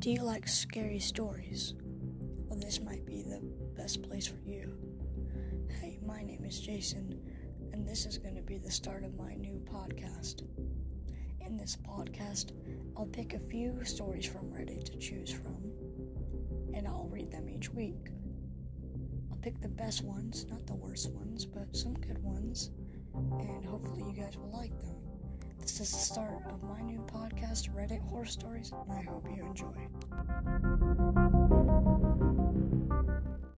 Do you like scary stories? Well, this might be the best place for you. Hey, my name is Jason, and this is going to be the start of my new podcast. In this podcast, I'll pick a few stories from Reddit to choose from, and I'll read them each week. I'll pick the best ones, not the worst ones, but some good ones, and hopefully you guys will like them. This is the start of my new podcast, Reddit Horror Stories, and I hope you enjoy.